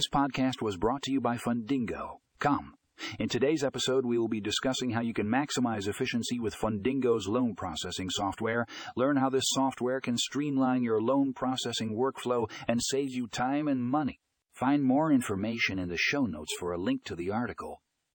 This podcast was brought to you by Fundingo. Come. In today's episode, we will be discussing how you can maximize efficiency with Fundingo's loan processing software. Learn how this software can streamline your loan processing workflow and save you time and money. Find more information in the show notes for a link to the article.